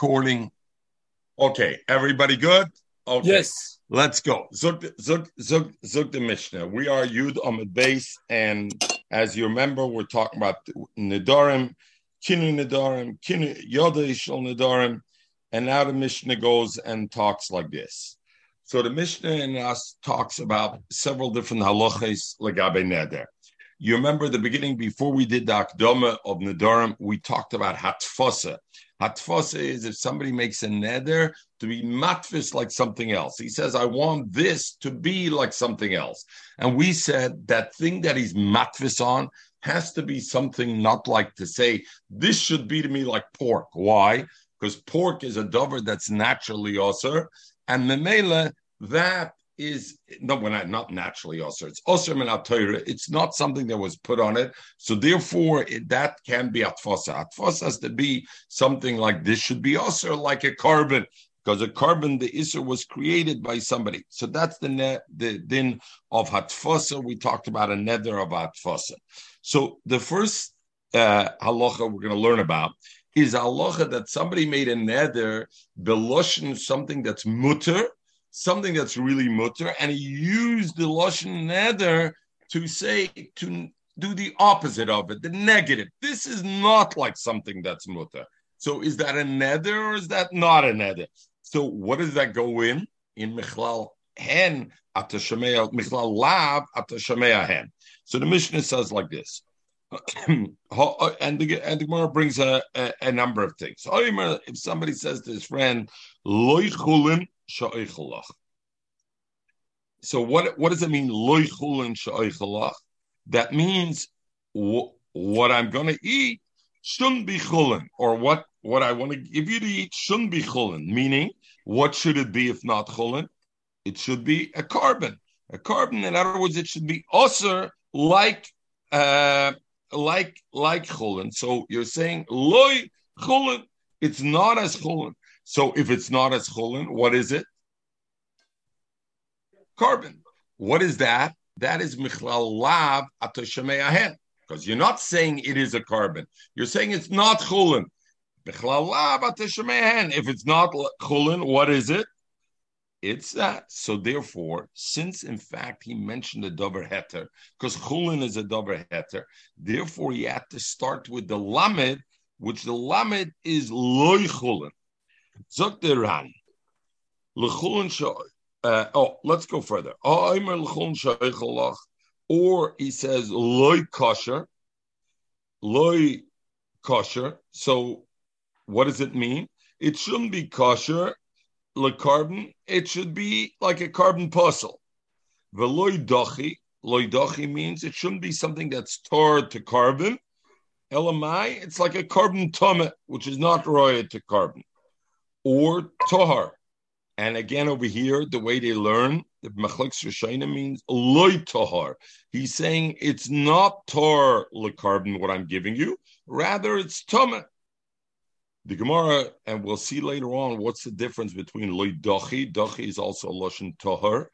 recording. Okay, everybody good? Okay. Yes. Let's go. Zuk, zuk, zuk, zuk the Mishnah. We are Yud Amid base, and as you remember, we're talking about Nidarim, Kinu Nidarim, Kinu Yoda Ishal Nidarim, and now the Mishnah goes and talks like this. So the Mishnah in us talks about several different halachas legabe neder. You remember the beginning before we did the akdoma of Nidarim, we talked about hatfasa. Hatfasa is if somebody makes a neder to be matfis like something else. He says, I want this to be like something else. And we said that thing that he's matfis on has to be something not like to say, this should be to me like pork. Why? Because pork is a dover that's naturally osir, and memela, that is no, when I not naturally also. It's also Torah. It's not something that was put on it. So therefore, it, that can be atfasa. Atfasa has to be something like this should be also like a carbon because a carbon the isser was created by somebody. So that's the ne- the din of hatfasa. We talked about a nether of hatfasa. So the first uh, halacha we're going to learn about is halacha that somebody made a nether beloshin something that's mutter something that's really mutter, and he used the lashon neder to say to do the opposite of it, the negative. This is not like something that's mutter. So is that a nether or is that not a neder? So what does that go in? In Michlal hen atashamea Michlal lav atashamea hen. So the Mishnah says like this. Uh, and the and the Gemara brings a, a, a, number of things. If somebody says to his friend, "Loy chulin sha'ichalach," so what what does it mean? Loy chulin sha'ichalach. That means w- what I'm going to eat shouldn't be chulin, or what what I want to give you to eat shouldn't be chulin. Meaning, what should it be if not chulin? It should be a carbon. A carbon, in other words, it should be osir like. Uh, like like chulin. So you're saying loy chulin. It's not as chulin. So if it's not as chulin, what is it? Carbon. What is that? That is michlal lav atoshameahen. Because you're not saying it is a carbon. You're saying it's not chulin. Michlal lav atoshameahen. If it's not chulin, what is it? It's that. So therefore, since in fact he mentioned the dover heter, because chulin is a dover heter, therefore he had to start with the lamed, which the lamed is loy chulin. Zok the ran. Uh, oh, let's go further. Or he says loy kosher, loy kosher. So what does it mean? It shouldn't be kosher le carbon, it should be like a carbon puzzle. Veloy dochi, loy dochi means it shouldn't be something that's torn to carbon. Elamai, it's like a carbon tummet, which is not royal to carbon. Or tohar. And again, over here, the way they learn, the Machlik Shoshaina means loy tohar. He's saying it's not tor carbon, what I'm giving you, rather it's tummet. The Gemara, and we'll see later on what's the difference between loy dochi. Dochi is also a lashon tohar,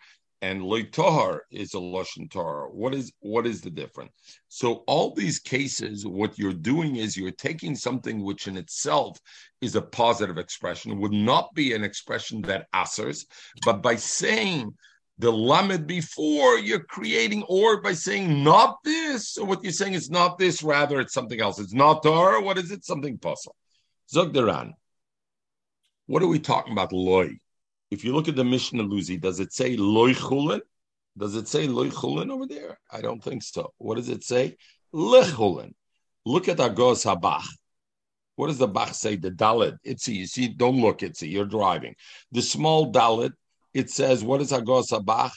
and tohar is a lashon tohar. What is what is the difference? So all these cases, what you're doing is you're taking something which in itself is a positive expression, would not be an expression that answers, but by saying the lamed before you're creating, or by saying not this, so what you're saying is not this, rather it's something else. It's not Torah. What is it? Something possible. Zogdaran. What are we talking about, loy? If you look at the Mishnah Luzi, does it say loy chulin? Does it say loy chulin over there? I don't think so. What does it say? Lechulin. Look at Agos Habach. What does the Bach say? The Dalit. It's you see, don't look, it's you're driving. The small Dalit, it says, what is Agos Habach?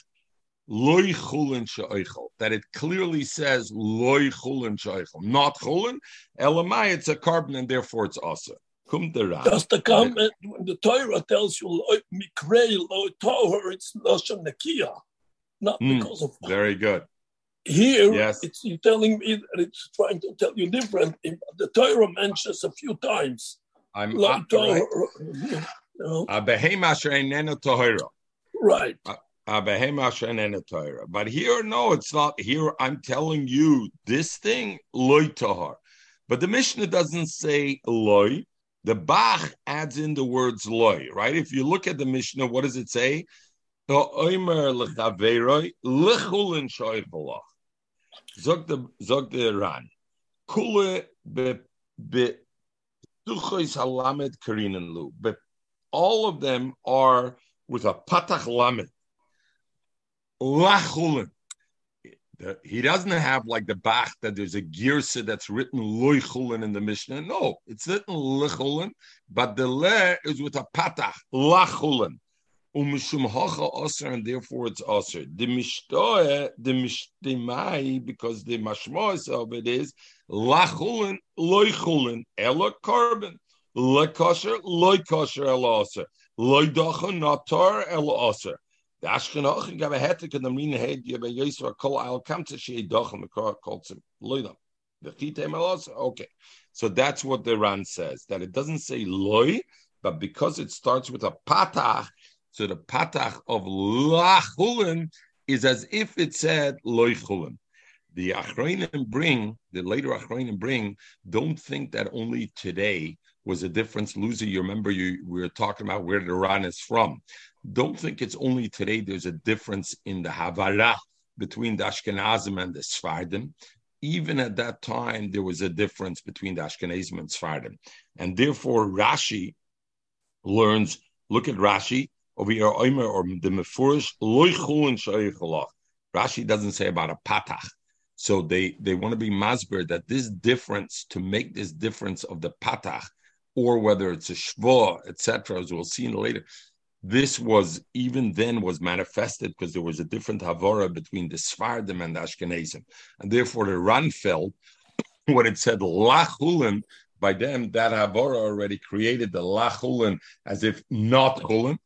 Loy chulin. That it clearly says loy chulin not chulin. Elamai, it's a carbon, and therefore it's also. That's the comment when the Torah tells you mikrei loy toher, it's lashon nekia, not mm, because of. Very good. Here, yes. it's you telling me that it's trying to tell you different. The Torah mentions a few times. I'm uh, right. Right. Uh, but here, no, it's not. Here, I'm telling you this thing, loy tahar. But the Mishnah doesn't say loy. The Bach adds in the words loy, right? If you look at the Mishnah, what does it say? Zog the. Kule be. But all of them are with a patach lamed. Lachulin. He doesn't have like the Bach that there's a girsa that's written loichulin in the Mishnah. No, it's written lechulin, but the le is with a patach lachulin. Umishum hacha aser, and therefore it's aser. The mishtoe, the mishtemai, because the mashmois of it is lachulin, loichulin, ela carbon, lekosher, loikosher, ela aser, loidacha natar, ela aser. The Ashkenach gave a hetik and the mean head you yisra kol al kam to she dochem the called some. The chitem also okay. So that's what the Ran says that it doesn't say loy, but because it starts with a patach, so the patach of lachulin is as if it said loichulin. The achroinim bring, the later achroinim bring, don't think that only today was a difference. Lucy, you remember you we were talking about where the Ran is from. Don't think it's only today there's a difference in the Havara between the Ashkenazim and the Sfardim. Even at that time, there was a difference between the Ashkenazim and Sfardim. And therefore, Rashi learns, look at Rashi, over here, Omer or the Mefurish, Rashi doesn't say about a patach. So they, they want to be masber that this difference, to make this difference of the patach, or whether it's a shva, etc., as we'll see in later, this was even then was manifested because there was a different havara between the Sfardim and the Ashkenazim, and therefore the Ran felt when it said lachulin by them that havara already created the lachulin as if not chulin,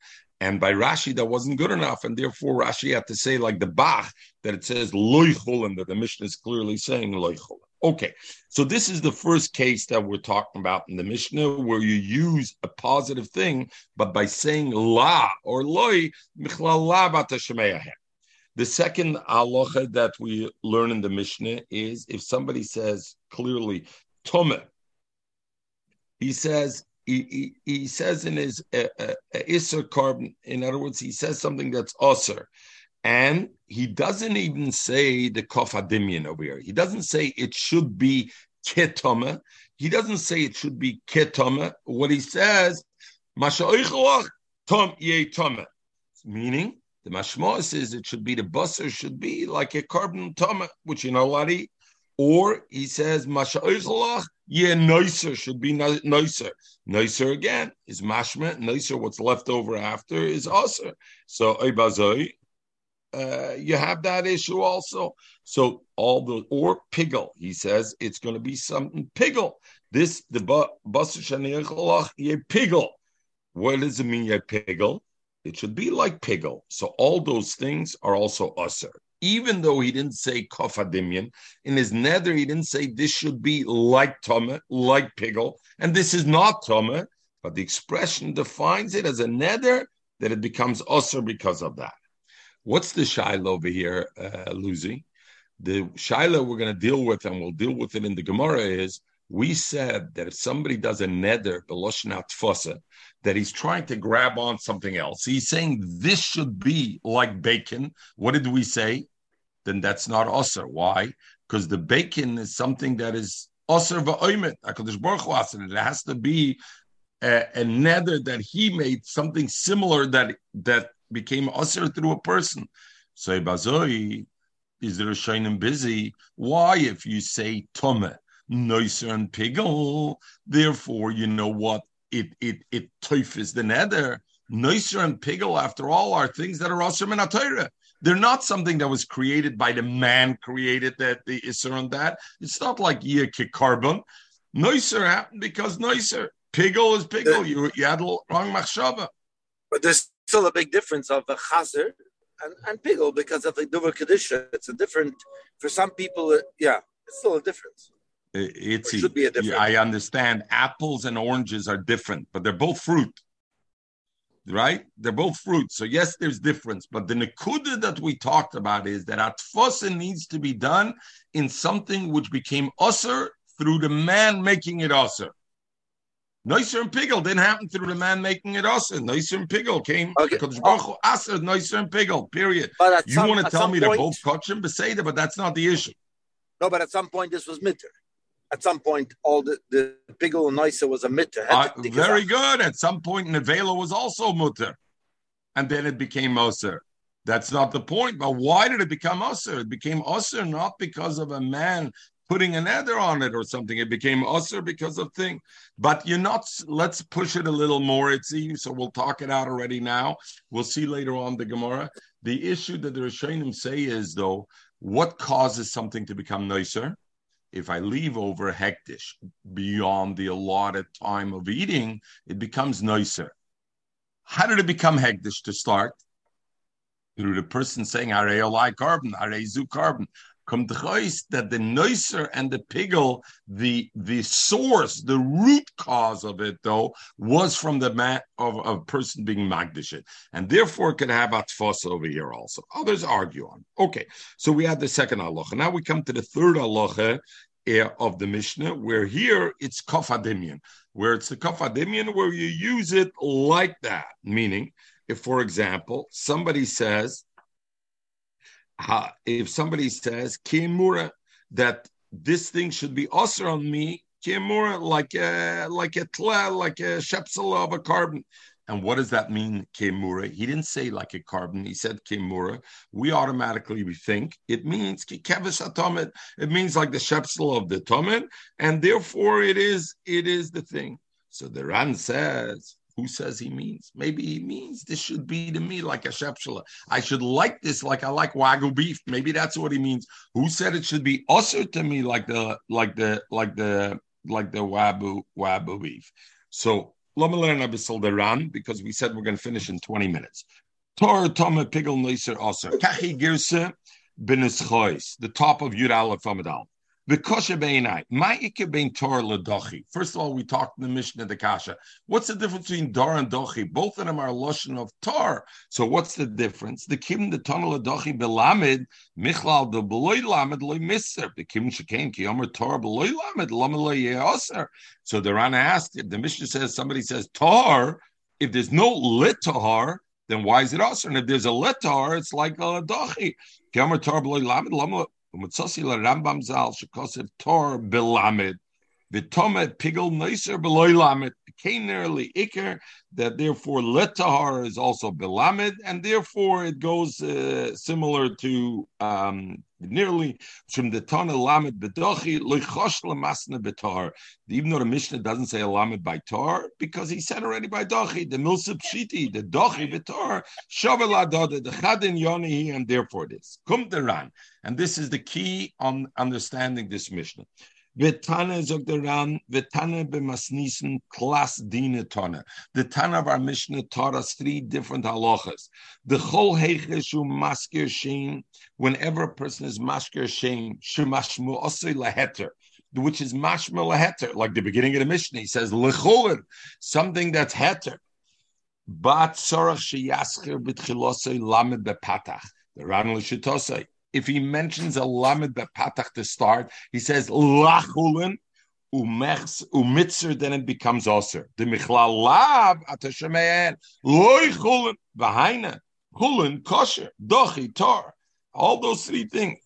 and by Rashi, that wasn't good enough. And therefore, Rashi had to say, like the Bach, that it says loichulim, that the Mishnah is clearly saying loichulim. Okay, so this is the first case that we're talking about in the Mishnah where you use a positive thing, but by saying la or loy, the second halacha that we learn in the Mishnah is if somebody says clearly tome, he says he, he, he says in his uh, uh, Isser carbon, in other words, he says something that's Osir. And he doesn't even say the kofadimian over here. He doesn't say it should be ketoma. He doesn't say it should be ketoma. What he says, tom. Meaning, the mashma says it should be the busser should be like a carbon toma, which you know what he. Or he says, Masha'ichalach, yeah, nicer should be nicer. Nicer again is mashma. Nicer, what's left over after is aser. So, Ibazoi, uh, you have that issue also. So, all the, or piggle, he says it's going to be something piggle. This, the basar ye piggle. What does it mean, ye piggle? It should be like piggle. So, all those things are also aser even though he didn't say kofadimian, in his nether, he didn't say this should be like Toma, like Pigel, and this is not Toma, but the expression defines it as a nether that it becomes usher because of that. What's the shiloh over here, uh, Lucy? The shiloh we're going to deal with, and we'll deal with it in the Gemara, is we said that if somebody does a fosa, that he's trying to grab on something else. He's saying this should be like bacon. What did we say? then that's not osir. Why? Because the bacon is something that is osir va'oimet. It has to be a, a nether that he made something similar that that became osir through a person. So bazoi is there a shining busy? Why, if you say tome, noiser and pigel, therefore you know what it it it is the nether. Noiser and pigel, after all, are things that are osir minatayra. They're not something that was created by the man created that the Isser on that. It's not like Yia carbon. Noiser happened because Noiser. Piggle is piggle. You, you had a wrong machshava. But there's still a big difference of the chazer and, and because of the duver kedusha. It's a different for some people. Yeah, it's still a difference. It's it should be a difference. I understand apples and oranges are different, but they're both fruit right? They're both fruits. So yes, there's difference, but the nekuda that we talked about is that atfosa needs to be done in something which became usher through the man making it usher. Noiser and Pigel didn't happen through the man making it us. Noiser and Pigel came Okay. Aser Noiser and Pigel. Period. But You some, want to tell me point, they're both kachim beseder, but that's not the issue. no, but at some point this was mitter. At some point, all the the Pigel and Neusser was a mitter. Uh, very good. At some point, Nevela was also mutter, and then it became Moser. That's not the point. But why did it become Moser? It became Moser not because of a man putting an ether on it or something. It became Moser because of thing. But you're not. Let's push it a little more. It seems so. We'll talk it out already now. We'll see later on the Gemara. The issue that the Rishonim say is though, what causes something to become nicer? If I leave over hektish beyond the allotted time of eating, it becomes nicer. How did it become hektish to start? Through the person saying areolai carbon, arezu carbon. Come that the noiser and the pigel, the the source, the root cause of it though, was from the man of a person being magdish it, and therefore it could have atfos over here also. Others argue on. Okay, so we had the second halacha. Now we come to the third halacha eh, of the Mishnah, where here it's kafadimian, where it's the kafadimian where you use it like that. Meaning, if for example somebody says, if somebody says kimura that this thing should be usher on me, kimura like a like a tle, like a shepsel of a carbon. And what does that mean, Kimura? He didn't say like a carbon. He said Kimura. We automatically we think it means Kikevish atomet. It means like the shepsel of the tomet, and therefore it is it is the thing. So the Ran says, who says he means? Maybe he means this should be to me like a shepsela. I should like this like I like wagyu beef. Maybe that's what he means. Who said it should be usher to me like the like the like the like the wabu wabu beef? So because we said we're going to finish in 20 minutes. Torah Tome Pigel Noiser Osir. Kachi Girse Benischois, the top of Yud Aleph Amidal. First of all, we talked in the Mishnah the Kasha. What's the difference between Dor and Dochi? Both of them are Lashon of Tor. So what's the difference? The Kim the Tunnel Ladochi Belamid, Michlal the Beloy Lamed Loy Miser. The Kim Shekain Kiyomer Torah Beloy Lamed Lamed Yeoser. So the Rana asked, if the Mishnah says somebody says Tor, if there's no lit Tahar, then why is it also? And if there's a letar, it's like a dochi. Kemer tor b'loy lamed u'mitzasi Rambam zal shekosev tor belamed v'tomet pigel noiser b'loy lamed nearly iker that therefore letahar is also belamed and therefore it goes uh, similar to um, nearly from the tana lamed bedochi loichosh lamasna betar. Even though the Mishnah doesn't say lamed by tar, because he said already by dochi the milsip shiti the dochi betar shavel adada the chadin yoni and therefore this kum deran and this is the key on understanding this Mishnah. Vitana zog the Ran, Vitana b'masnisen klas dina tana. The Tana of our Mishnah taught us three different halachas. The chol heichishu maskir shein, whenever a person is maskir shein, shemashmu osei laheter, which is mashma laheter, like the beginning of the Mishnah, he says lecholer, something that's heter. Bat sorach sheyasker b'tchilosei lamed bepatach. The Ran l'shitosei if he mentions a lamed bepatach to start, he says lachulin umechs umitzer, then it becomes osir. The michlal lav atashemeyan loy chulin v'haina chulin kosher dochi tor. All those three things.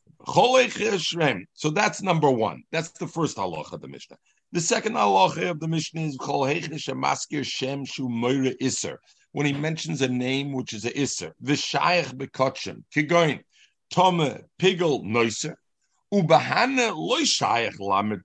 So that's number one. That's the first halacha of the Mishnah. The second halacha of the Mishnah is maskir shem shu moira iser. When he mentions a name which is a iser, v'shayach bekotchem, kigoin. Tome Pigel Noiser. Ubahana loy shayach lamet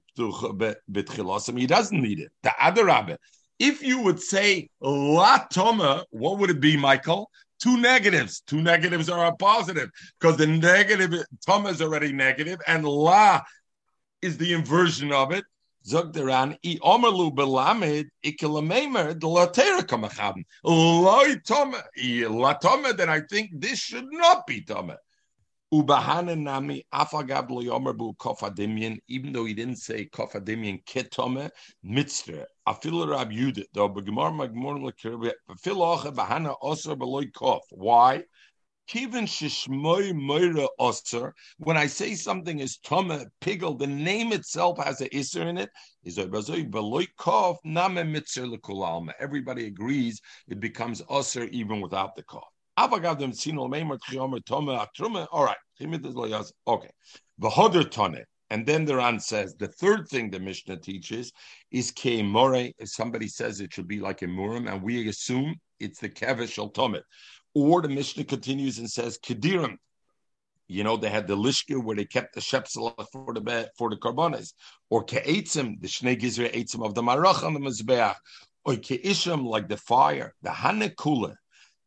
betchilosim. He doesn't need it. The other rabbi. If you would say la toma, what would it be, Michael? Two negatives. Two negatives are a positive because the negative toma is already negative, and la is the inversion of it. Zogderan i omerlu belamed ikelamemer de latera kamacham loy toma i la toma. Then I think this should not be toma. Ubahana nami afagab lo yomer bu kofadimian, even though he didn't say kofadimian ketome mitzvah. Yudit bahana beloy kof. Why? Kiven shishmoy moira. When I say something is toma pigel, the name itself has an iser in it is it. Everybody agrees it becomes osir even without the All right. Okay. And then the Ran says the third thing the Mishnah teaches is keimore. If somebody says it should be like a murim, and we assume it's the kevish al tomit. Or the Mishnah continues and says kedirim. You know, they had the lishka where they kept the shepsel for the for the carbones, or ke'etzim, the shnei etzim of the marach on the mizbeach, or ke'isham, like the fire, the hanekula.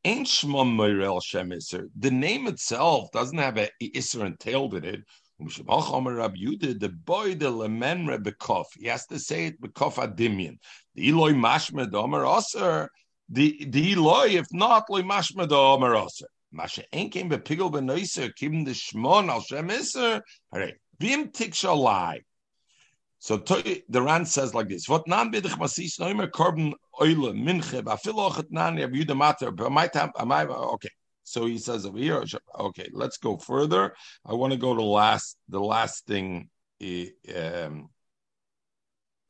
Ain't shmam meirel shem The name itself doesn't have a iser entailed in it. The boy the lemen bekof. He has to say it bekof adimian. The Eloi mashmed omer aser the the Eloi, if not loy mashmed omer aser. Masha ain't came be pigel benoiser, kim the shmon al shem iser. Hooray. Vim tikshalai. So the Ran says like this: What nan bidich masis noimer korban oile minche bafil ochet nan mater. My time, am I okay. So he says over here. Okay, let's go further. I want to go to last the last thing. Um,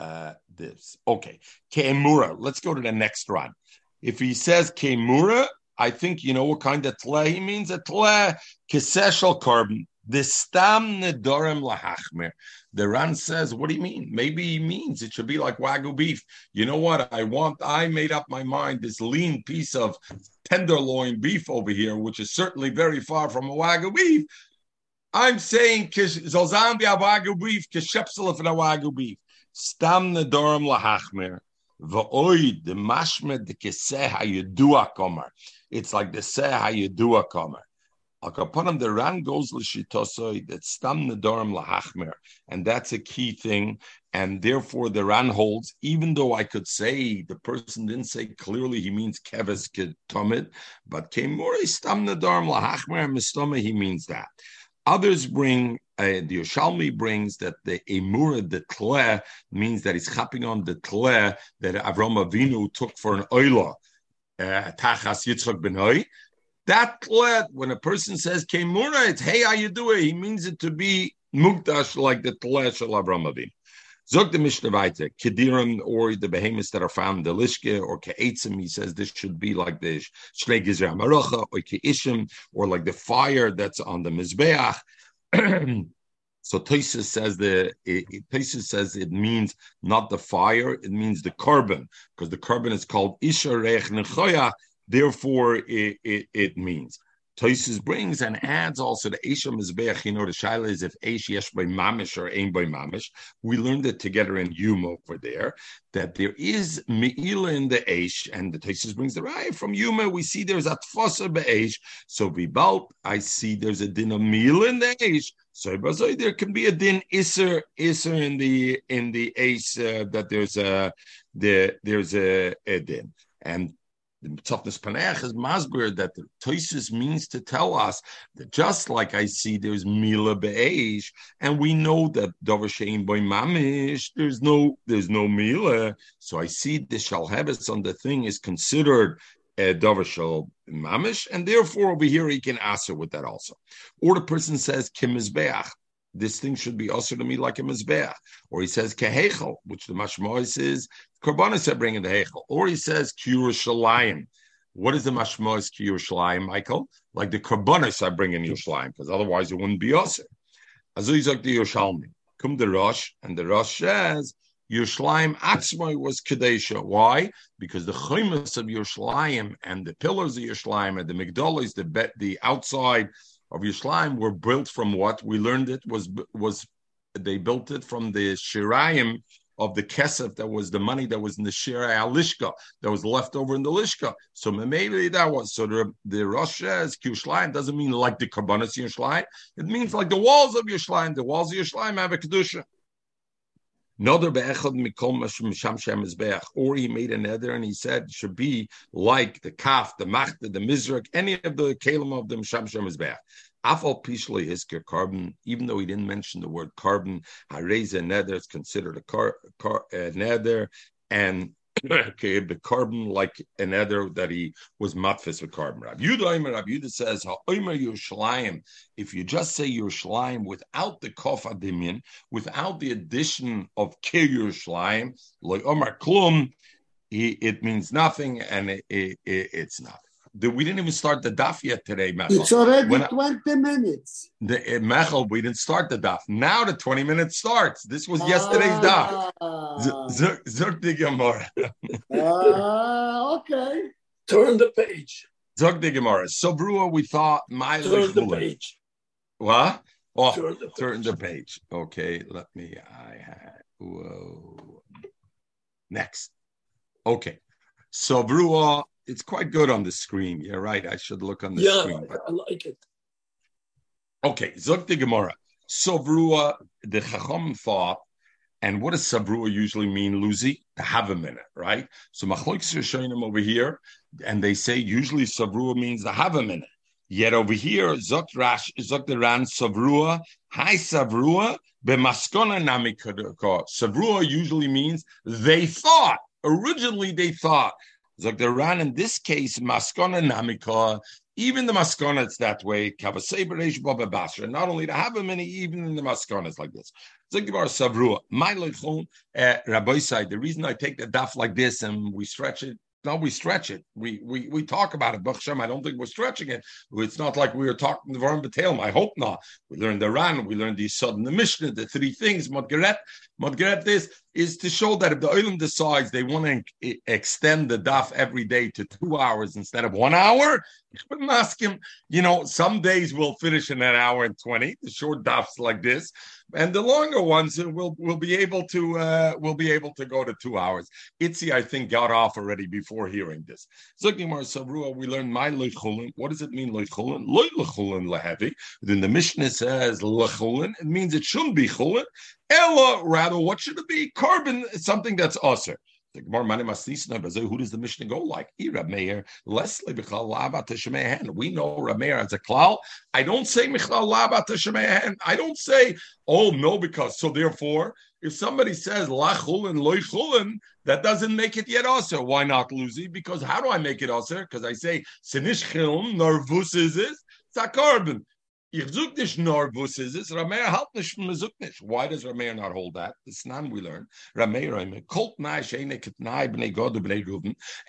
uh, this okay. Kemura. Let's go to the next one. If he says Kemura, I think you know what kind of tle he means. A tle kiseshal carbon. The stam nedorim lahachmer. The Ran says, "What do you mean? Maybe he means it should be like wagyu beef. You know what? I want. I made up my mind. This lean piece of tenderloin beef over here, which is certainly very far from a wagyu beef. I'm saying zolzan a wagyu beef kishepsel for a wagyu beef. Stam nedorim lahachmer. It's like the seh hayedua komer. Akapanim, the Ran goes l'shitosoi that stam nedorim lahachmer, and that's a key thing. And therefore, the Ran holds, even though I could say the person didn't say clearly he means keves ketomid, but kemore stam nedorim lahachmer mistoma he means that. Others bring uh, the Yoshalmi brings that the emura tle means that he's chapping on the tle that Avram Avinu took for an oila uh, tachas Yitzchak ben that tled, when a person says Kemura, it's hey, how you doing? He means it to be mukdash like the tled shel Avram. Zog the Mishnah Kedirim or the behemoths that are found in the Lishke or Ke'etzim, he says this should be like the Shnei Gizra Marocha or Ke'ishim or like the fire that's on the Mizbeach. so Toisus says the Toisus says it means not the fire, it means the carbon, because the carbon is called Isha Reich Nechoyah, Therefore, it, it, it means. Toises brings and adds also the Esha Mizbeach. You know, the Shaila is if Eish Yesh by Mamish or Ain by Mamish. We learned it together in Yuma over there that there is Me'ila in the Eish, and the Toises brings the Raya from Yuma. We see there's Atfosa Be'esh. So Vibalt, I see there's a din of Me'ila in the Eish. So there can be a din Isser Isser in the in the Eish uh, that there's a the, there's a, a din. And Tzofnis Paneach is masber that the Toisus means to tell us that just like I see there's Mila Be'esh, and we know that Dover Shein Mamish, there's no there's no Mila. So I see the Shalhevis on the thing is considered a Dover Mamish, and therefore over here he can answer with that also. Or the person says Kimizbeach this thing should be also to me like a mizbeach. Or he says kehechel, which the mashmois is karbonis are bringing the hechel. Or he says kiyurushalayim. What is the mashmois kiyurushalayim, Michael? Like the karbonis are bringing Yerushalayim, because otherwise it wouldn't be also. Azuzak the Yerushalmi. Come the Rosh, and the Rosh says Yerushalayim Atzmai was Kadesha. Why? Because the chaymas of Yerushalayim and the pillars of Yerushalayim and the Migdalis, the bet, the outside of Yerushalayim were built from what we learned it was was they built it from the shirayim of the kesef that was the money that was in the shirai alishka that was left over in the lishka. So maybe that was so the the Rosh says Yerushalayim doesn't mean like the karbanas Yerushalayim. It means like the walls of Yerushalayim. The walls of Yerushalayim have a kedusha. Nother be'echad mikol misham shem mizbeach. Or he made a and he said should be like the kaf, the machta, the mizrak, any of the kalim of the misham shem mizbeach. Afal pishli hisker carbon, even though he didn't mention the word carbon, hareza nether is considered a car, car nether, and the carbon like an ether that he was matfis with carbon. Rab Yudah Rab Yudah says, "Ha'omer Yerushalayim." If you just say Yerushalayim without the kof adimian, without the addition of Kir Yerushalayim, like Omar Klum, it means nothing, and it, it, it's nothing the, we didn't even start the daf yet today, Mechel. It's already when 20 I, minutes. The uh, Mechel, we didn't start the daf. Now the 20 minutes starts. This was yesterday's ah. daf. Zuk the Gemara. Ah, okay. Turn the page. Zuk the Gemara. So, Brewer, we thought my Turn the page. What? Oh, turn the, turn the page. Okay, let me. I had. Whoa. Next. Okay. So, Brewer, it's quite good on the screen. You're right. I should look on the yeah, screen. Yeah, I like it. Okay, Zok the Gemara. Sovrua, the Chacham thought, and what does Savrua usually mean, Lucy? To have a minute, right? So Machloikis them over here, and they say usually Savrua means to have a minute. Yet over here, Zok Rash, Zok the Ran Savrua, Hi Savrua, Bemaskona Namikadoko. Savrua usually means they thought. Originally, they thought Zog the Ran in this case, Maskona Namika, even the Maskona it's that way. Kavaseberesh Baba Basra. Not only to have many, even in the Maskona it's like this. Zog the Bar Savrua. My Lechon, uh, Rabbi side. The reason I take the daf like this and we stretch it no, we stretch it. We we we talk about it. B'chshem, I don't think we're stretching it. It's not like we were talking the Varam B'Telem. I hope not. We learned the Ran, we learned the Sod the Mishnah, the three things. Modgeret, Modgeret, this is to show that if the Olim decides they want to extend the daf every day to two hours instead of one hour, ask him. You know, some days we'll finish in an hour and twenty. The short dafs like this and the longer ones will will be able to uh, will be able to go to two hours. Itzi, I think, got off already before hearing this. Zogimar Savrua, we learned my lechulin. What does it mean lechulin? Loy lechulin lehevi. Then the Mishnah says lechulin. It means it shouldn't be chulin. Ella, rather, what should it be? Carbon, something that's usher. The Gemara Mani Masnisna, who does the Mishnah go like? Rab Meir, Leslie Bichlal Lava Teshemehen. We know Rab Meir as a klal. I don't say Michlal Lava Teshemehen. I don't say, oh no, because so therefore, if somebody says Lachulin Loichulin, that doesn't make it yet also. Why not Lucy? Because how do I make it also? Because I say Sinish Chilm, Nervus is this, it's a carbon. Why does Rameir not hold that? It's none we learn. Rameir, nai.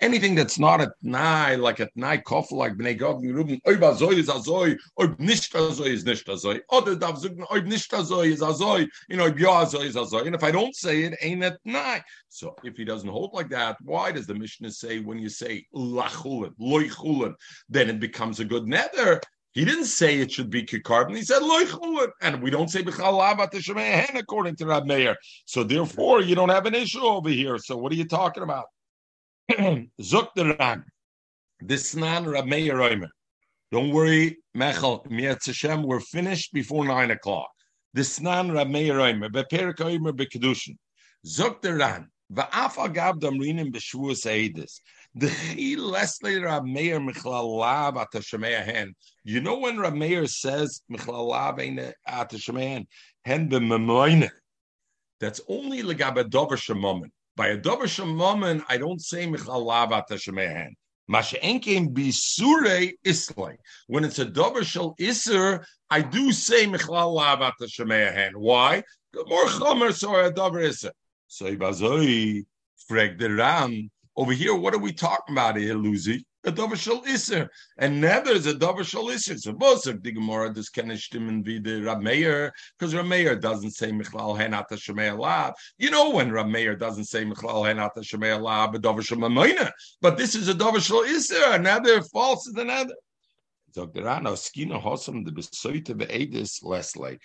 Anything that's not a tnai, like a tnai kof, like b'nei God, b'nei Ruben, oib azoi is azoi, oib nicht azoi is nicht azoi. Oder dav zug, oib nicht azoi is azoi, know, oib ya azoi is azoi. And if I don't say it, ain't it tnai. So if he doesn't hold like that, why does the Mishnah say when you say lachulin, loichulin, then it becomes a good nether? He didn't say it should be kikarbon. He said loichulin, and we don't say b'chalavat hen according to Rab Meir. So therefore, you don't have an issue over here. So what are you talking about? Zuk the Ran, this nan Rab Meir Omer. Don't worry, Mechel Hashem. We're finished before nine o'clock. This nan Rab Meir Omer beperik Omer bekedushin. Zuk the Ran. Va'af damrinim eidis. You know when Rameir says. That's only. By a dover shemomen, I don't say Michlalav Atashemeahen. Masha'enkein bisure islay. When it's a dover shel iser, I do say Michlalav Atashemeahen. Why? More chomer so a dover iser. So ibazoi frag the ram. Over here, what are we talking about here, Lucy? A dover shal iser, and never is a dover shal iser. So of the Gemara does kenistim be the Rameir, because Rameir doesn't say Michlal Henata Shemei. You know when Rameir doesn't say Michlal Henata Shemei Lab, a dover shal But this is a dover shal iser, another false than another. Dr. Anna, Skina Hossam, the Besoita Be'edis, Leslie.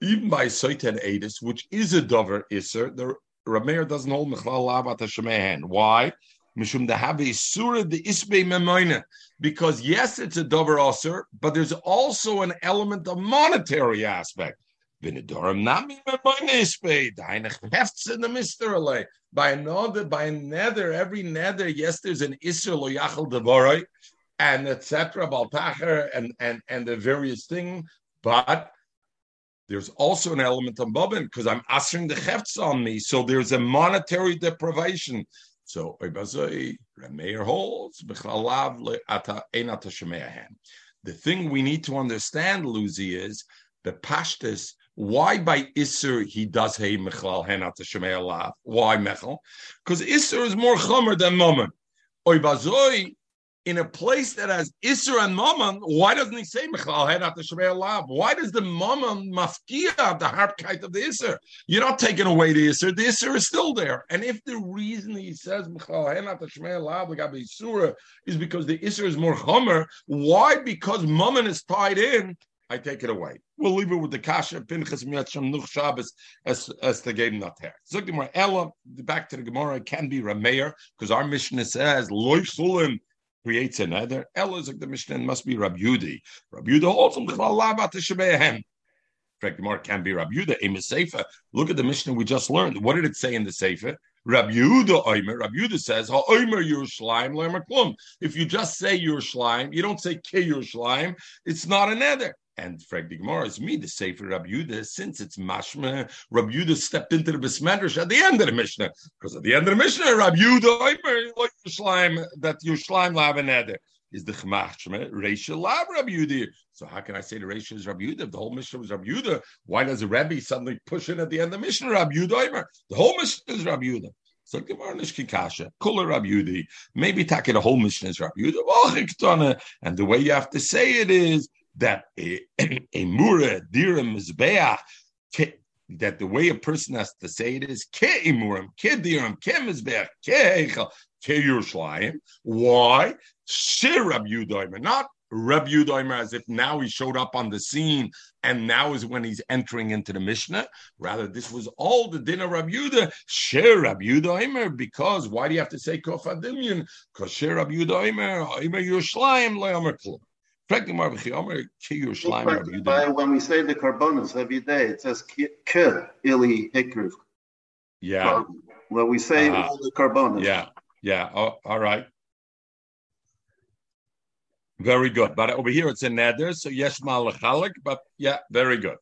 Even by Soitan Edis, which is a dover iser, the Rameir doesn't hold Mechlal Lavat Hashemehen. Why? Mishum Dahavi Surah the Isbe Memoina. Because yes, it's a dover osir, but there's also an element of monetary aspect. Vinidorim Nami Memoina Isbe. Dainach hefts in the Mister By another, by a nether, every nether, yes, there's an Isser Lo Yachal Devoroi, and etc. Baltacher and and and the various thing, but there's also an element of bubbin because I'm answering the hefts on me. So there's a monetary deprivation. So holds. The thing we need to understand, Luzi, is the pashtus. Why by Isser he does hey mechlal henata shemealav? Why mechal? Because Isser is more chomer than Mammon. In a place that has Isser and Mammon, why doesn't he say Mechlal Henat Lav? Why does the Mammon mafkia the harpkite of the Isser? You're not taking away the Isser. The Isser is still there. And if the reason he says Mechlal Henat Lav Surah is because the Isser is more Chomer, why? Because Mammon is tied in. I take it away. We'll leave it with the kasha pinchas miyatzam nuch Shabbos as as the game not here. Zok Gemara Ella back to the Gemara can be Rameir because our mission says loy sulim creates another. Is like the Mishnah must be Rabbi Yudi. Rabbi Yuda also to shebehem. Correct, Gemara can be Rabbi Yuda. Ema Sefer. Look at the Mishnah we just learned. What did it say in the Sefer? Rabbi Yehuda Oimer, Rabbi Yehuda says, Ha Oimer Yerushalayim Lemer Klum. If you just say Yerushalayim, you don't say Ke Yerushalayim, it's not an nether. And Frank the Gemara is me say for Rabbi Yehuda, since it's mashma, Rabbi Yehuda stepped into the Besmedrash at the end of the Mishnah. Because at the end of the Mishnah, Rabbi Yehuda, like Yerushalayim, that Yerushalayim an is the Chmachshma, Reisha lav Rabbi Yehuda. So how can I say the Reisha is Rabbi Yehuda? The whole Mishnah was Rabbi Yehuda, why does the Rebbe suddenly push in at the end of the Mishnah, Rabbi Yehuda? The whole Mishnah is Rabbi Yehuda. So Gemara Nishki Kasha, Kula Rabbi Yudi, maybe take the whole Mishnah is Rabbi Yuda, and the way you have to say it is that a, a mura dirim mizbeach that the way a person has to say it is ke imurim, ke dirim, ke mizbeach, ke eichel, ke Yerushalayim. Why? Shir Rabbi Yudoimer, not Rabbi Yudoimer as if now he showed up on the scene and now is when he's entering into the Mishnah. Rather, this was all the dinner Rabbi Yuda, Shir Rabbi Yudoimer, because why do you have to say Kofadimian? Because Shir Rabbi Yudoimer, Oimer Yerushalayim, Leomer Klum. When we say the carbonas every day, it says kill ili hikriv. Yeah. When we say uh, the carbonas. Yeah. Yeah. Oh, all right. Very good. But over here it's a neder, so yesh malachalik, but yeah, very good.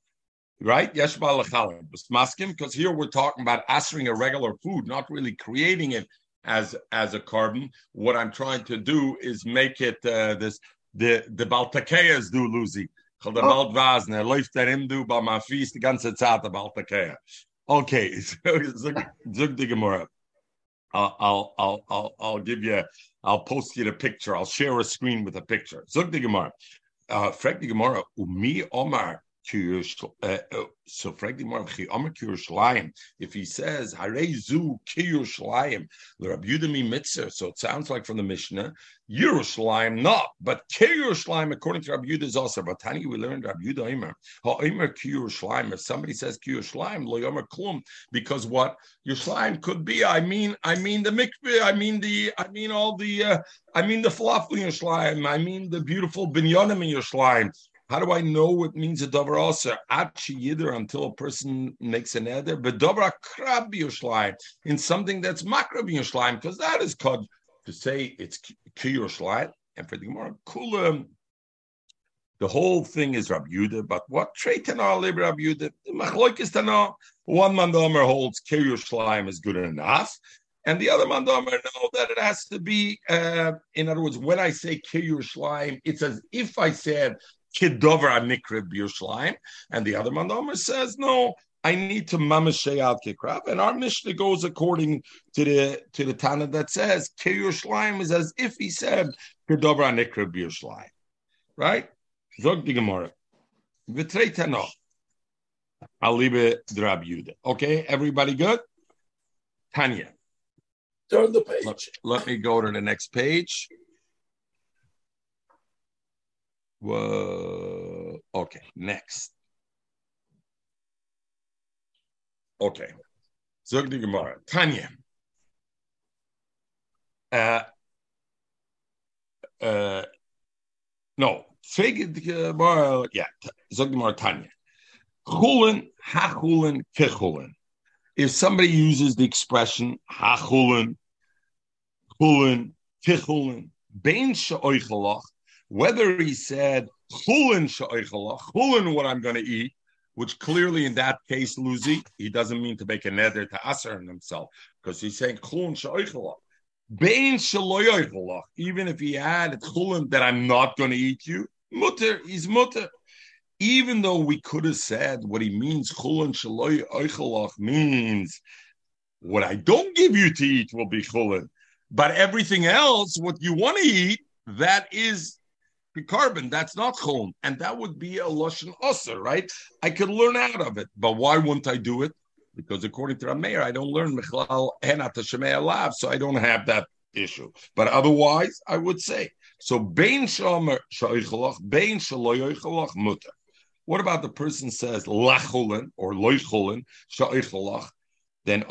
Right? Yesh malachalik. Maskim, because here we're talking about answering a regular food, not really creating it as as a carbon. What I'm trying to do is make it uh, this the the Baltakeyas do Luzi. The Balt Vazner läuft der ihm du bei meinem Fies die ganze Zeit der Baltakeya. Okay, so zug die Gemara. I'll, I'll, I'll, I'll, I'll give you, I'll post you the picture. I'll share a screen with a picture. Zug die Gemara. Uh, frag die Gemara, umi Omar, uh, uh, so frankly, if he says Harezu Kiyushlayim, the Rabbi Mitzvah, so it sounds like from the Mishnah, Yerushalayim not, but Kiyushlayim according to Rabbi Yudah also. But Tani we learned Rabbi Yudah Imer, Ha'Imer Kiyushlayim. If somebody says Kiyushlayim, Lo Yomer Klum, because what Yerushalayim could be, I mean, I mean the mikveh, I mean the, I mean all the, uh, I mean the falafel Yerushalayim, I mean the beautiful binyanim in Yerushalayim. How do I know what means a davar also? Achi yidder until a person makes an eder, but davar krab in something that's makrab yushlayim because that is called to say it's kiyushlayim and for the Gemara kula. The whole thing is Rabbi Yudah, but what trait in our live Rabbi Yudah? Machloikis tana. One mandomer holds kiyushlayim is good enough. And the other mandomer know that it has to be, uh, in other words, when I say Kiryushlayim, it's as if I said kidover anikra b'Yerushalayim, and the other mandomer says no. I need to mamashey al kikrav, and our Mishnah goes according to the to the Tana that says Kiryushlayim is as if he said kidover anikra b'Yerushalayim, right? Zog the Gemara, v'trei tano, alibe drab Yuda. Okay, everybody good? Tanya. Turn the page. Let, let me go to the next page. Whoa. Okay, next. Okay. Zog the Gemara. Tanya. Uh, uh, no. Fake the Gemara. Yeah. Zog the Gemara. Tanya. Chulin, hachulin, kechulin. If somebody uses the expression hachulin, chulin, kechulin, bein she'oichalach, whether he said chulin chulin what I'm going to eat, which clearly in that case, Luzi, he doesn't mean to make a nether to aser himself because he's saying chulin sha'oichalach. Bein shaloyoichalach, even if he had chulin that I'm not going to eat you, mutter, he's mutter. Even though we could have said what he means, chulin shaloyoichalach means what I don't give you to eat will be chulin. But everything else, what you want to eat, that is the carbon. That's not chulin. And that would be a lashon usher, right? I could learn out of it. But why wouldn't I do it? because according to Rameir, I don't learn Michlal Henat Shemei Alav, so I don't have that issue. But otherwise, I would say so. Bein Shomer Shoichalach, Bein Shaloyichalach Mutter. What about the person says lachulin or loichulin sha'ichalach? Then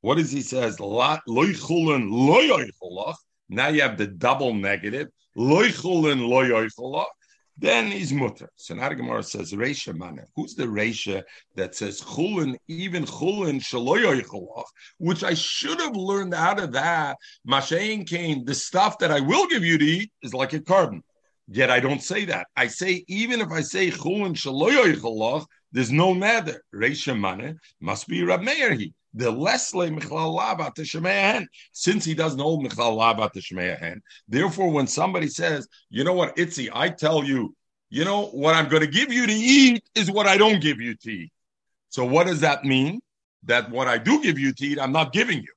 what does he says loichulin loyichalach? Now you have the double negative loichulin loyichalach then he's mutter. So now the Gemara says Reisha Mana. Who's the Reisha that says Chulin, even Chulin Shaloyoichalach, which I should have learned out of that. Mashayin came, the stuff that I will give you to eat is like a carbon. Yet I don't say that. I say, even if I say Chulin Shaloyoichalach, there's no nether. Reisha Mana must be Rab Meir the Lesle Michlal Labat Shemeiahen, since he doesn't hold Michlal Labat Shemeiahen. Therefore, when somebody says, you know what, Itzi, I tell you, you know, what I'm going to give you to eat is what I don't give you to eat. So what does that mean? That what I do give you to eat, I'm not giving you.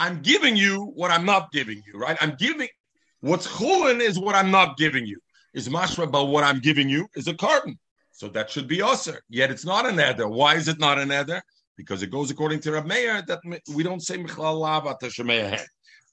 I'm giving you what I'm not giving you, right? I'm giving what's chulin is what I'm not giving you. Is mashra, but what I'm giving you is a carbon. So that should be usher. Yet it's not an eder. Why is it not an eder? Because it goes according to Rab Meir that we don't say Michlal Lava Tashemeh.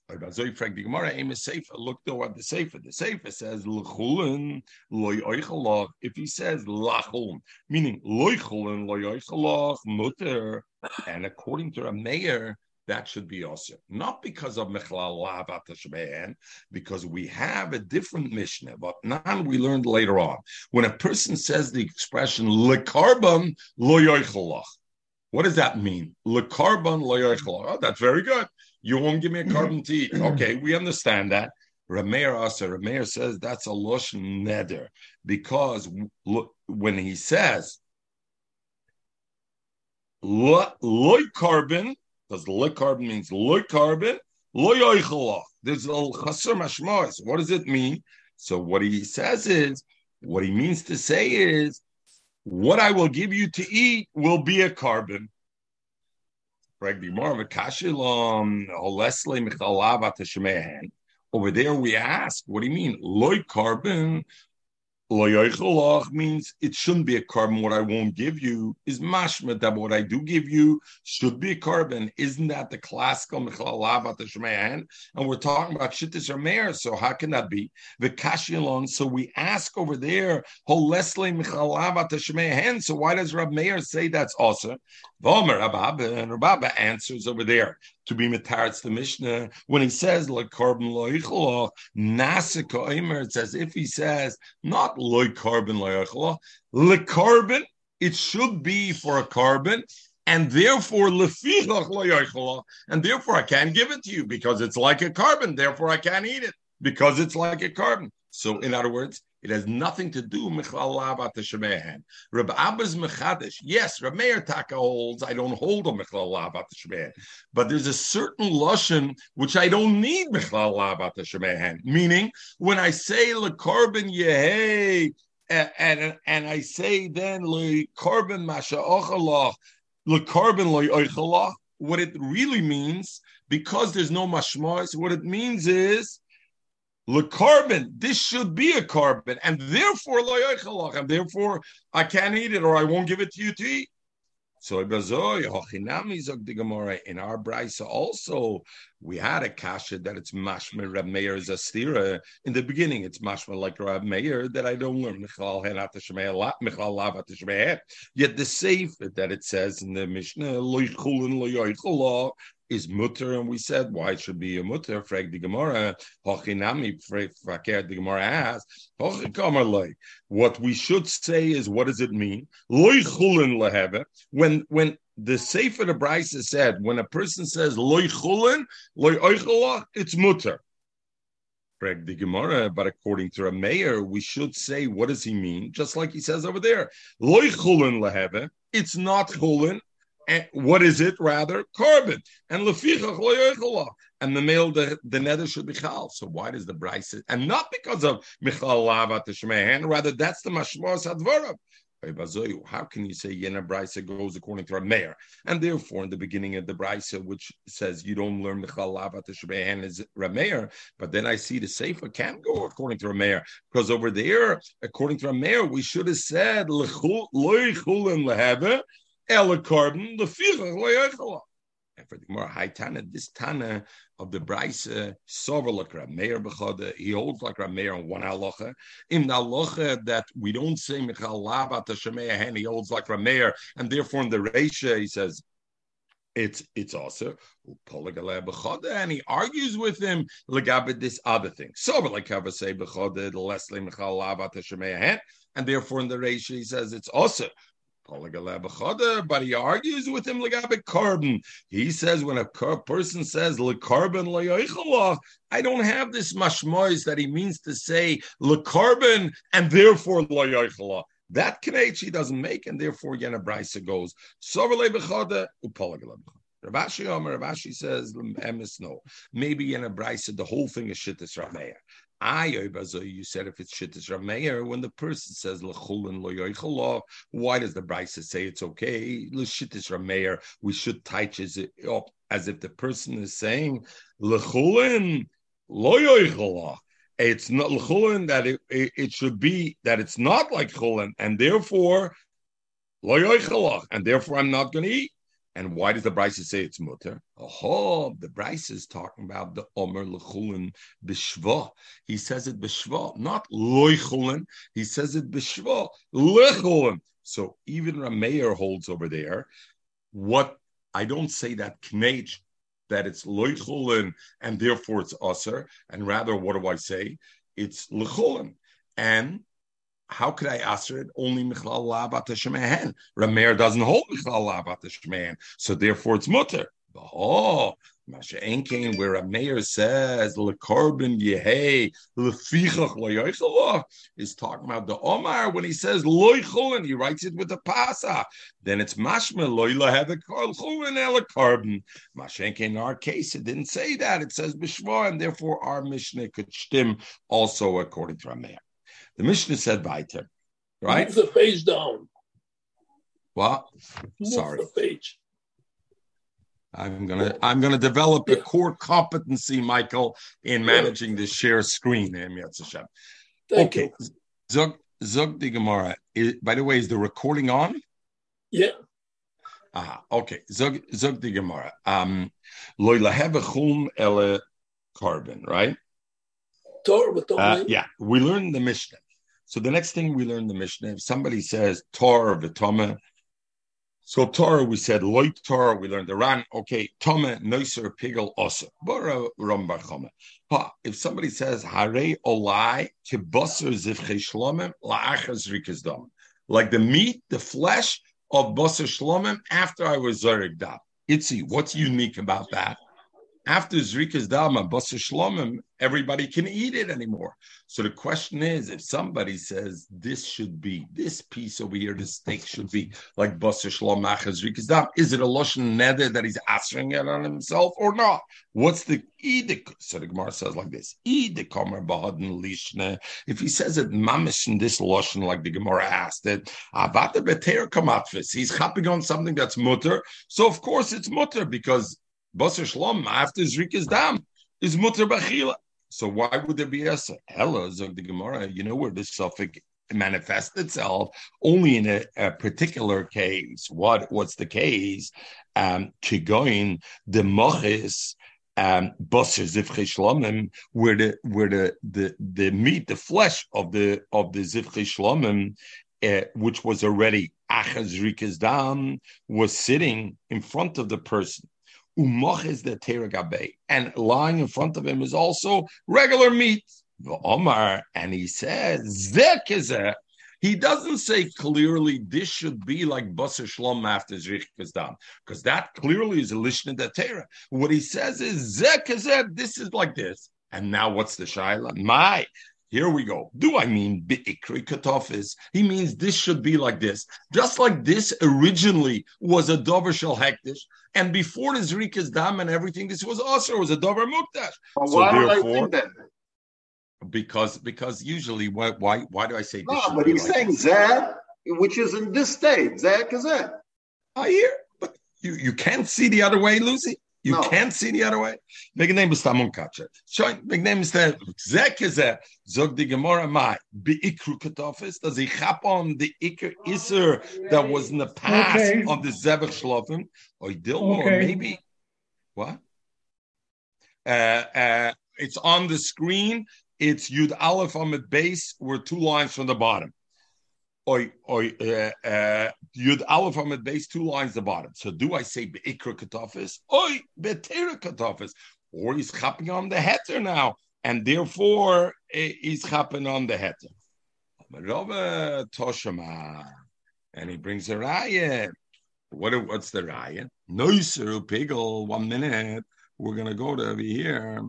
Look though at the Sefer. The Sefer says L'chulin loy oichalach. If he says lachulin, meaning loichalin loy oichalach mutter, and according to a mayor, that should be also not because of Mechlal Lava Tashmehan, because we have a different Mishnah, but none we learned later on. When a person says the expression lekarbon lo yoichalach, what does that mean? Le carbon Oh, that's very good. You won't give me a carbon to eat. Okay, we understand that. Rameir Asa, Rameir says that's a lush neder because look, when he says loy carbon, does loy carbon means loy carbon, loy There's a chaser mashmois. What does it mean? So what he says is, what he means to say is what I will give you to eat will be a carbon. Over there, we ask, what do you mean? Loy carbon means it shouldn't be a carbon. What I won't give you is mashma. That what I do give you should be a carbon. Isn't that the classical And we're talking about shittis or mayor. So how can that be? The kashilon. So we ask over there, holesle michalavat So why does Rab Meir say that's awesome? Vomer Rababa and Rababa answers over there to be mitaritz the Mishnah when he says like carbon loichlo nasika omer. It's as if he says not loy carbon loichlo le carbon. It should be for a carbon, and therefore and therefore I can't give it to you because it's like a carbon. Therefore I can't eat it because it's like a carbon. So in other words, it has nothing to do with Michlal Shemehan. Reb Abba's Mechadish. Yes, Reb Meir Taka holds, I don't hold a Michlal Lavat Shemehan. But there's a certain Lushan which I don't need Michlal Lavat Shemehan. Meaning, when I say Le Carbon Yehei, and, and, and I say then Le Carbon Masha Ochalach, Le Carbon Le Ochalach, what it really means, because there's no mashmos, what it means is carbon, this should be a carbon, and therefore and therefore I can't eat it or I won't give it to you to eat. So in our brisa also we had a kasha that it's mashma Rab Meir is a stira. In the beginning, it's mashma like Rab Meir that I don't learn Yet the safe that it says in the Mishnah is mutter, and we said why it should be a mutter. Frag the Gemara, hochinami. Fraker the Gemara asks, What we should say is, what does it mean? When when the Sefer the Brisa said, when a person says loy chulin, loy it's mutter. Frag the Gemara, but according to a mayor, we should say, what does he mean? Just like he says over there, loy chulin leheve. It's not chulin And what is it rather? Carbon. And. And the male, the, the nether should be chal. So why does the Brisa? And not because of Michal Lavat the Shemehan, rather that's the Mashmos Hadvarav. How can you say Yena Brisa goes according to our mayor? And therefore, in the beginning of the Brisa, which says you don't learn Michal Lavat the Shemehan is Rameir, but then I see the Sefer can go according to Rameir, because over there, according to Rameir, we should have said Leheve, El Carbon, Lefichach Loyachala. And for the more high Tana, this Tana of the Braise, uh, Sover like Rameir Bechada, uh, he holds like Rameir on one halacha. In the halacha that we don't say Michal Labat Shemea Hen, he holds like Rameir, and therefore in the Reisha he says it's it's also and he argues with him legabit this other thing. So, like say the and therefore in the Reisha he says it's also but he argues with him legabe carbon. He says when a person says carbon I don't have this mashmois that he means to say carbon and therefore loyoichala. That knech he doesn't make, and therefore Yena Brisa goes. Ravashi Omer Ravashi says no. Maybe Yena Brisa the whole thing is shittis rameya. I oh, zo, you said if it's shittish rameir, when the person says lechulin lo why does the brisa say it's okay? Shittis rameir, we should touch it up as if the person is saying lechulin lo It's not lechulin that it, it, it, should be that it's not like chulin, and therefore lo and therefore I'm not going to eat. And why does the Brisa say it's mutter? Oh, the Brisa is talking about the Omer Lechulin Bishva. He says it Bishva, not Loichulin. He says it Bishva, Lechulin. So even Rameir holds over there. What I don't say that Knech, that it's Loichulin and therefore it's Usser. And rather, what do I say? It's Lechulin. And how could I answer it? Only Michlal Labat Shemehen. Rameir doesn't hold Michlal Labat Shemehen, so therefore it's mutter. Oh, Masha Enkin, where a mayor says lekarbon yehei lefichach loyichallah is talking about the Omar when he says loichul and he writes it with the pasa. Then it's mashma loyla have a chulin el carbon. Mashenke in our case it didn't say that. It says bishva, and therefore our mishnah could stim also according to Rameir. The Mishnah said weiter, right? Move the page down. What? Move Sorry. the page. I'm gonna I'm gonna develop a core competency, Michael, in managing the share screen. Thank Okay. you. Zog Zog the Gemara. By the way, is the recording on? Yeah. Ah, okay. Zog Zog the Gemara. Um, loy laheva chum ele carbon, right? Torah Uh, yeah, we learned the Mishnah. So the next thing we learn the Mishnah, if somebody says Torah v'toma, so Torah we said loy Torah, we learned the Ran. Okay, toma noiser pigel osa. Bora rambar choma. Ha, If somebody says hare olai kibasar zivche shlomim la'achas rikas dam, like the meat, the flesh of basar shlomim after I was zarig dam. Itzi, what's unique about that? After Zrika's Dama, Basar Shlomim, everybody can eat it anymore. So the question is, if somebody says this should be, this piece over here, this steak should be like Basar Shlom Zrika's Dama, is it a Lashon Neder that he's answering it on himself or not? What's the Edik? So the Gemara says like this, Edik Omer Bahadin Lishne. If he says it mamish in this Lashon, like the Gemara asked it, Avata Beter Kamatfis, he's hopping on something that's mutter. So of course it's mutter because Basar Shlom after Zrika's dam is mutter bachila. So why would there be esa? Hella zog the Gemara. You know where this suffix manifests itself only in a, a particular case. What what's the case? Um, Kigoin the mochis. Um, basar zivchei shlomim, where the where the, the the meat, the flesh of the of the zivchei shlomim, uh, which was already achaz rikas dam, was sitting in front of the person. Umach is the teragabe, and lying in front of him is also regular meat. The Omar, and he says zek is a. He doesn't say clearly this should be like basar shlom after zrichkas dam, because that clearly is a lishna datera. What he says is zek is a. This is like this. And now what's the shaila? My Here we go. Do I mean bi'ikri katofis? He means this should be like this. Just like this originally was a dover shel hektish, and before the zrikas dam and everything, this was also was a dover mukdash. But So why would I therefore- think that? Because because usually why why why do I say this? No, but he's like saying this? Zeh, which is in this state. Zeh kazeh. I hear, but you, you can't see the other way, Lucy. You No. can't see the other way. Big name is Tamun Kacher. Shoin, big name is the Zek Zog the Gemara Mai. Be ikru katofis. Does he chap on the ikr iser that was in the past Okay. of the Zevach Shlomim? Or Dilma, or Okay. maybe what? Uh, uh, it's on the screen. It's Yud Aleph on the base. We're two lines from the bottom. Oi, oi, uh, uh, Yud Aleph on base, two lines the bottom. So do I say Be'ikra Katofis? Oi, Be'tera Katofis. Or he's chapping on the heter now. And therefore, eh, he's chapping on the heter. And he brings a raya. What, what's the raya? Noiser Pigel, one minute. We're to go to over here.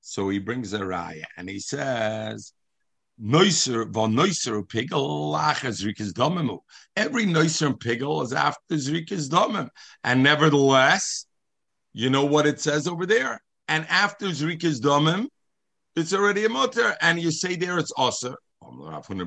So he brings a raya and he says, Noiser, von Noiser Pigel, lachas Zrikas Domemu. Every Noiser Pigel is after Zrikas Domem. And nevertheless, you know what it says over there? And after Zrikas Domem, it's already a mutter. And you say there it's also. We're talking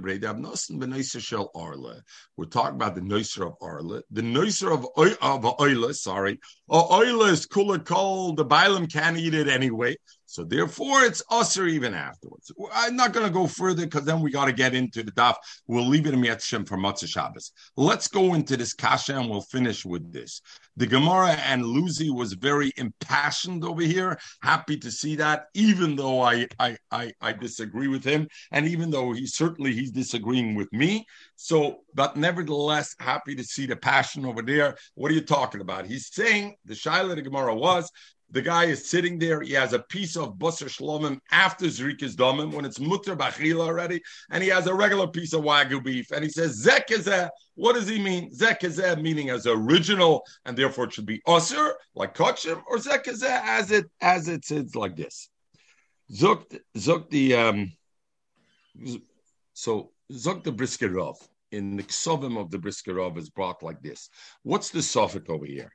about the noiser of Arla. The noiser of of Oila, sorry. Oila is kula kol. The Bailam can't eat it anyway. So therefore, it's usher even afterwards. I'm not going to go further because then we got to get into the daf. We'll leave it in Yat Shem for Matzah Shabbos. Let's go into this kasha and we'll finish with this. The Gemara and Lucy was very impassioned over here. Happy to see that, even though I I I, I disagree with him, and even though he certainly he's disagreeing with me. So, but nevertheless, happy to see the passion over there. What are you talking about? He's saying the Shaila the Gemara was the guy is sitting there. He has a piece of busser shlomim after zrikas domim when it's mutter bachila already, and he has a regular piece of wagyu beef, and he says zek is a. What does he mean? Zek is a meaning as original, and therefore it should be usher like kachim, or zek is a as it as it says like this. Zuk zuk the um. So zuk the briskerov in the ksovim of the briskerov is brought like this. What's the suffix over here?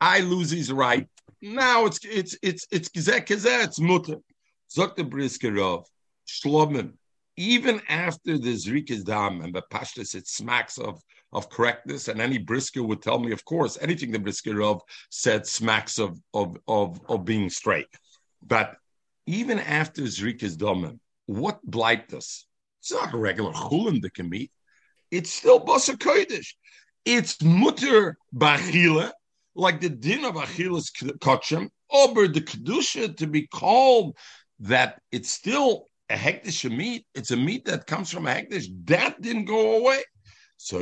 I lose his right. Now it's it's it's it's gzeh, it's mutter. Zok the briskerov, shlomim. Even after the zrikas dam and the pashtus, it smacks of of correctness. And any brisker would tell me, of course, anything the briskerov said smacks of of of of being straight. But even after zrikas damim, what blight us? It's not a regular chulim that can meet. It's still basa kodesh. It's mutter bachila like the din of Achilles Kachem, over the Kedusha to be called that it's still a hektish meat, it's a meat that comes from a hektish, that didn't go away. So.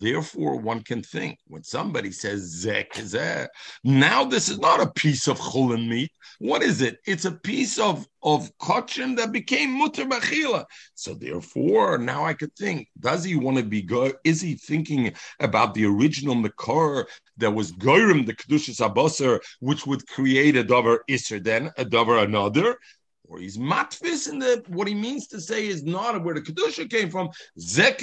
Therefore, one can think when somebody says zek zeh, now this is not a piece of chulin meat. What is it? It's a piece of of kachim that became mutter bachila. So therefore, now I could think: Does he want to be good? Is he thinking about the original makor that was goyim the kedushas abasar, which would create a davar iser, then a davar another? Or he's matfis in the what he means to say is not where the kedusha came from. Zek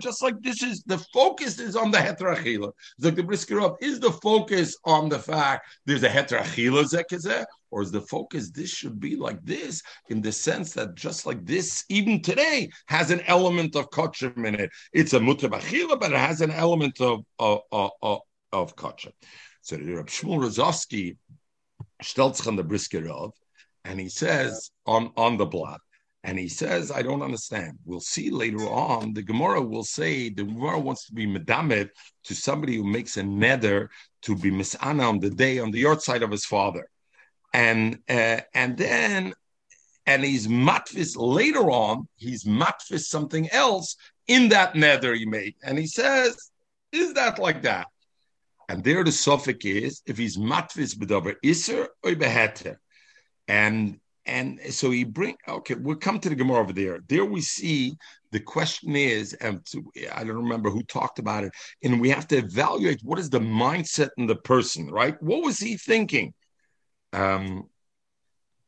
just like this is the focus is on the heterachila. Like the briskerov is the focus on the fact there's a heterachila zek zeh, or is the focus this should be like this in the sense that just like this, even today, has an element of kachim in it. It's a mutabachila, but it has an element of of of, of, of kachim. So the Reb Shmuel Rozovsky stellt sich on the briskerov and he says on on the block and he says i don't understand. We'll see later on the gemara will say the gemara wants to be medamed to somebody who makes a nether to be misana on the day on the yard side of his father. And uh, and then and he's matfis later on he's matfis something else in that nether he made. And he says is that like that? And there the suffix is if he's matfis bedover iser or beheter and and so he bring okay we'll come to the gemara over there. There we see the question is and i don't remember who talked about it and we have to evaluate what is the mindset in the person right? What was he thinking? Um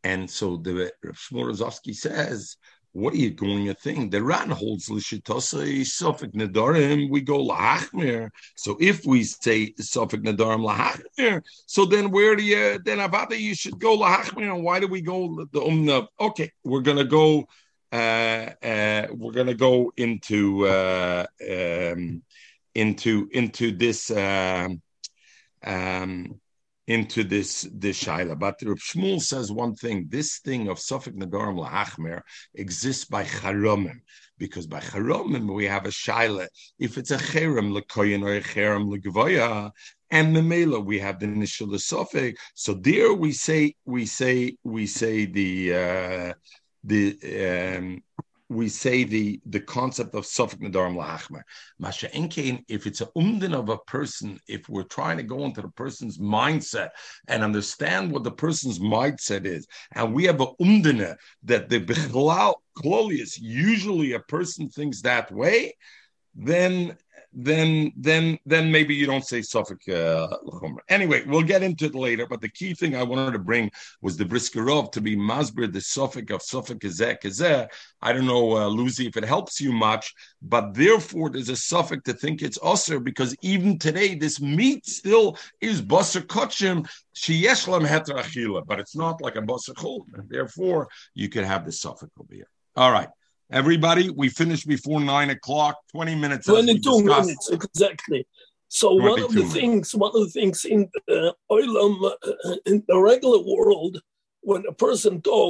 And so the Shmuel Rozovsky says, what are you going to think? The Ran holds l'shitosei sofik nedarim. We go lahachmir. So if we say sofik nedarim lahachmir, so then where do you then avada you should go lahachmir? And why do we go the umna? Okay, we're gonna go. Uh, uh, we're gonna go into uh, um, into into this. Um, um, into this this shaila. But Reb Shmuel says one thing: this thing of Suffolk Nadarim lahachmer exists by charomim, because by charomim we have a shaila. If it's a cherem lekoyin or a cherem legvoya, and memela we have the initial suffix. So there we say we say we say the uh, the um, we say the the concept of Suffolk Nadarim Lahachmer. Masha Enkein, if it's a umdin of a person, if we're trying to go into the person's mindset and understand what the person's mindset is, and we have a umdina that the Bichlal Klolius, usually a person thinks that way, then then then then maybe you don't say Suffolk uh, Anyway, we'll get into it later. But the key thing I wanted to bring was the Briskerov to be Masber, the Suffolk of Suffolk Kazeh Kazeh. I don't know, uh, Lucy, if it helps you much, but therefore there's a Suffolk to think it's Usser because even today this meat still is Basar Kachim Sheyeshlam Heter Achila, but it's not like a Basar Chol. Therefore, you could have the Suffolk over here. All right. Everybody, we finished before nine o'clock, 20 minutes. 22 minutes, exactly. So one of the minutes. things, one of the things in the oilam, uh, in the regular world, when a person told